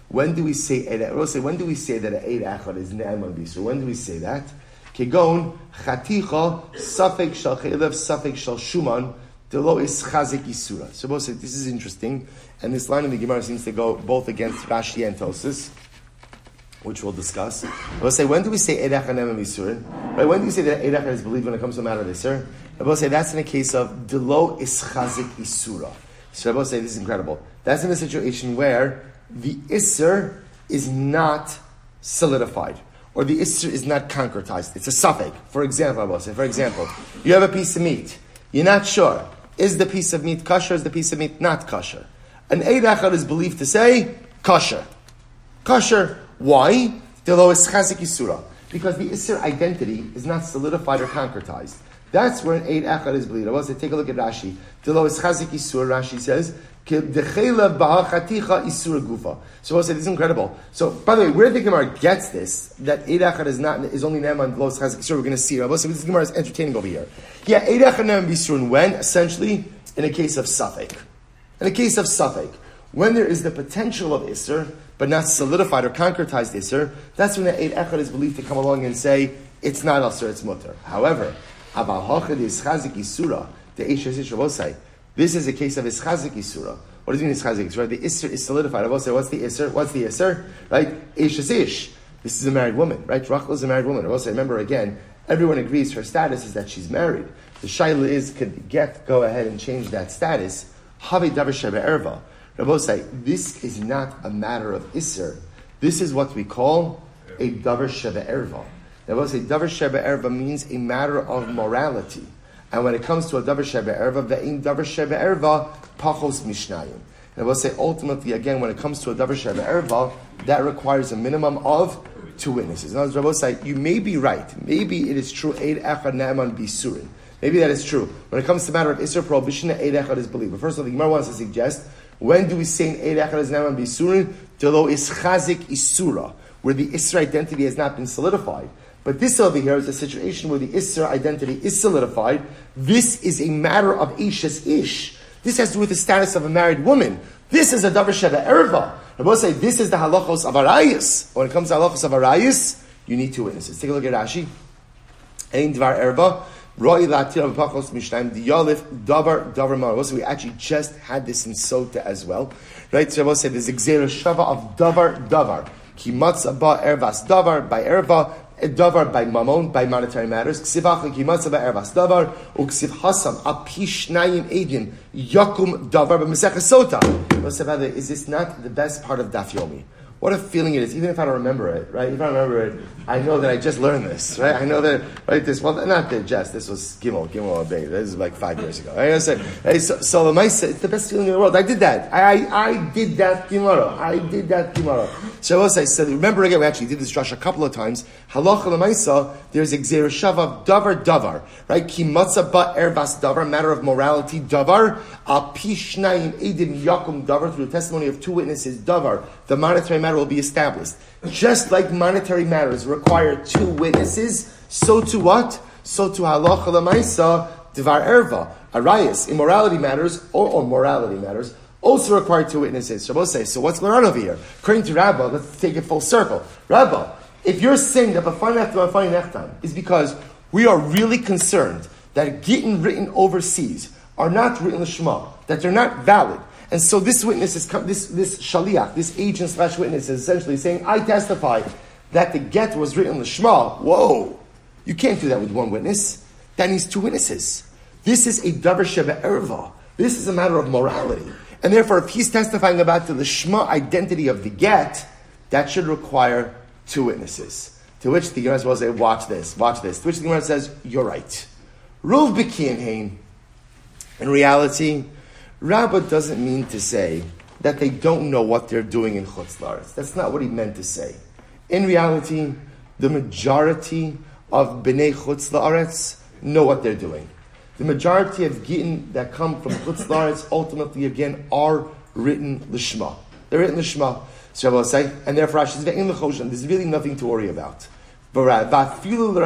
When do we say When do we say that Eid Echad is Ne'eman Bisur? When do we say that? Kegon chaticha safek shal chelev safek shal shuman delo is chazik isura. So both say this is interesting, and this line in the Gemara seems to go both against Rashi and Tosfos, which we'll discuss. We'll say when do we say Eid Echad Ne'eman? Right? When do we say that Eid Echad is believed when it comes to matter of Isur? Rabbi say that's in a case of delo ischazik isura. So Rabbi say this is incredible. That's in a situation where the isser is not solidified or the isser is not concretized. It's a suffix. For example, Rabbi say, for example, you have a piece of meat. You're not sure. Is the piece of meat kosher? Is the piece of meat not kosher? An Eid is believed to say kosher. Kosher. Why? Delo ischazik isura. Because the isser identity is not solidified or concretized. That's where an eight echad is believed. I want to take a look at Rashi. Dilo is chazik isur. Rashi says. So we'll say this is incredible. So by the way, where the Gemara gets this that Eid Echad is not is only Ne'eman Los Chazik Isur, we're going to see. Rabbi say this Gemara is entertaining over here. Yeah, Eid Echad Ne'eman Bisurun when essentially in a case of Safek. In a case of Safek, when there is the potential of Isser, but not solidified or concretized Isser, that's when the Eid Echad is believed to come along and say it's not Isser, it's Mutter. However, This is a case of Ischazik Isura. What does it mean Ischazik Isura? The Isser is solidified. I say, what's the Isser? What's the Isser? Right? Ish is Ish. This is a married woman, right? Rachel is a married woman. I will say, remember again, everyone agrees her status is that she's married. The shaila is, could get, go ahead and change that status. Have davar sheba erva. Rabbi say, this is not a matter of Isser. This is what we call a davar sheba erva. They will say davar sheba erva means a matter of morality. And when it comes to a davar sheba erva, ve'im davar sheba erva pachos mishnayim. And will say ultimately, again, when it comes to a davar sheba erva, that requires a minimum of two witnesses. Other words, Rabbi say, you may be right. Maybe it is true, eid echad ne'eman bisurin. Maybe that is true. When it comes to the matter of Isra prohibition, eid echad is believed. But first of all, the Gemara wants to suggest, when do we say eid echad is ne'eman bisurin? Delo is chazik isura where the Isra identity has not been solidified. But this over here is a situation where the Isra identity is solidified. This is a matter of Isha's Ish. This has to do with the status of a married woman. This is a Davar Sheva Erva. I will say this is the halachos of Arayis. When it comes to halachos of Arayis, you need two witnesses. Take a look at Rashi. Ein Dvar Erva. Roi latir pachos mishnaim diyalif davar davar mar. We actually just had this in Sota as well, right? So I will say there's a shava of davar davar. Ki matzah ba ervas davar by erva davar by mamon by monetary matters. Ksivach ki matzah ba ervas davar uksiv hasam apishnayim edim yakum davar by mesech sota. Is this not the best part of daf yomi? What a feeling it is, even if I don't remember it, right? If I remember it, I know that I just learned this, right? I know that, right? This, well, not the just, this was Gimel, Gimel Abay. This is like five years ago. I say, hey, so, so the it's the best feeling in the world. I did that. I, I, I did that Gemara. I did that Gemara. So I will say, so remember again, we actually did this drush a couple of times. Halacha lemaisa, there's a gzera shava davar davar, right? Ki ba erbas davar, matter of morality davar, a pishnayim edim yakum davar, through the testimony of two witnesses davar, the monetary matter will be established. Just like monetary matters require two witnesses, so to what? So to halacha lemaisa, devar erva, arayas, immorality matters, or, or morality matters, also require two witnesses. Shabbos say, so what's going on over here? According to Rabbah, let's take it full circle. Rabbah, if you're saying that Nechtam is because we are really concerned that Gittin written overseas are not written the Shema, that they're not valid, and so this witness is this this shaliach, this agent slash witness is essentially saying, I testify that the get was written Lishma. Whoa! You can't do that with one witness. That needs two witnesses. This is a davar sheba erva. This is a matter of morality. And therefore, if he's testifying about the Lishma identity of the get, that should require two witnesses. To which the Gemara will say, watch this, watch this. To which the Gemara says, you're right. Ruv Hain. In reality, Rabbah doesn't mean to say that they don't know what they're doing in Chutz Laretz. That's not what he meant to say. In reality, the majority of Bnei Chutz Laretz know what they're doing. The majority of Gittin that come from Chutz Laretz ultimately again are written Lishma. They're written Lishma. So and therefore Rashi says, there's really nothing to worry about. But Rabbi even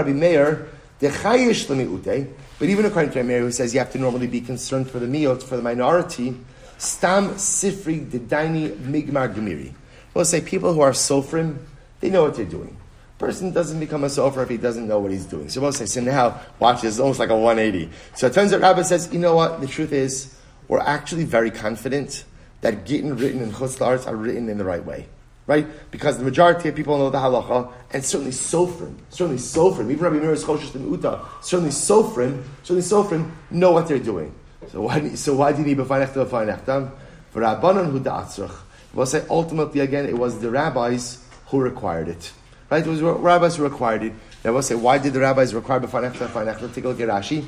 according to Meir, who says you have to normally be concerned for the miot, for the minority, stam sifri didaini migmar gemiri. We'll say people who are sofrim, they know what they're doing person doesn't become a sofer if he doesn't know what he's doing. So we'll say, so now, watch this, almost like a 180. So it turns out Rabbi says, you know what, the truth is, we're actually very confident that Gittin written in Chutz are written in the right way. Right? Because the majority of people know the halacha, and certainly Sofrim, certainly Sofrim, even Rabbi Meir's Choshesh and Uta, certainly Sofrim, certainly Sofrim know what they're doing. So why, so why you need B'fai Nechtam, B'fai Nechtam? For Rabbanon Hu Da'atzrach. We'll say ultimately again, it was the rabbis who required it. Right? It was rabbis who required it. Now we'll say, why did the rabbis require b'fanech b'fanech? Take a look at Rashi.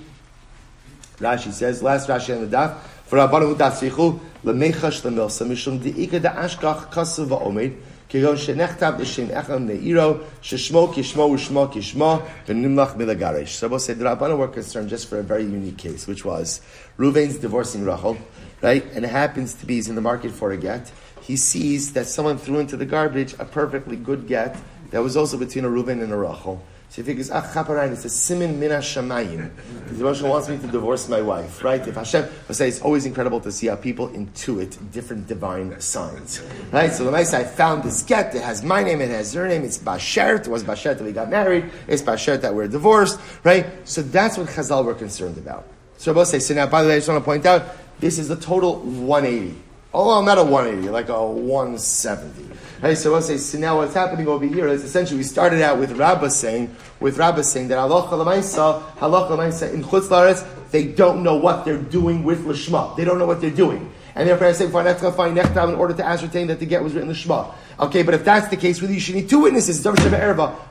Rashi says, last Rashi on the daf, V'rabbanu datzichu l'mechash l'milsa mishum di'ika da'ashkach kasav va'omed כגון שנכתב לשם אחם נעירו, ששמו כשמו ושמו כשמו, ונמלך מלגרש. So we'll say the Rabbanu were concerned just for a very unique case, which was Reuven's divorcing Rachel, right? And it happens to be he's in the market for a get. He sees that someone threw into the garbage a perfectly good get that was also between a Reuven and a Rachel. So he figures, ah, chaparayin, it's a simin mina shamayim. The Rosh wants me to divorce my wife, right? If Hashem, I say it's always incredible to see how people intuit different divine signs, right? So the nice I found this get, it has my name, it has her name, it's Bashert, it was Bashert that we got married, it's Bashert that we're divorced, right? So that's what Chazal were concerned about. So Rabbi say, so now, by the way, I just want to point out, this is a total 180. Oh, not a 180, like a 170. Hey, so let's say, so now what's happening over here is essentially we started out with Rabbah saying, with Rabbah saying that halacha l'maisa, halacha l'maisa in chutz laretz, they don't know what they're doing with lishma. They don't know what they're doing. And therefore I say, find nechtav in order to ascertain that the get was written lishma. Okay, but if that's the case, really you should need two witnesses.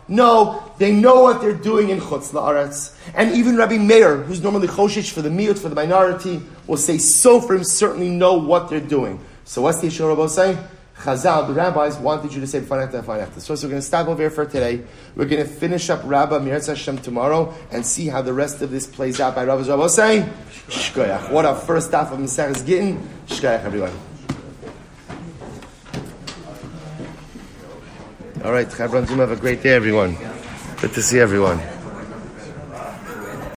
No, they know what they're doing in chutz la'aretz. And even Rabbi Meir, who's normally choshish for the miut, for the minority, will say, so for him certainly know what they're doing. So what's the issue Rabbi saying? Chazal, the rabbis wanted you to say Fanekta Fanekta. So, so we're going to stop over here for today. We're going to finish up Rabbah Mir Hashem tomorrow and see how the rest of this plays out by Rabbah's Rabbah saying, Shkoyach. What a first staff of Maseches Gittin. Shkoyach, everyone. All right, have a great day, everyone. Good to see everyone.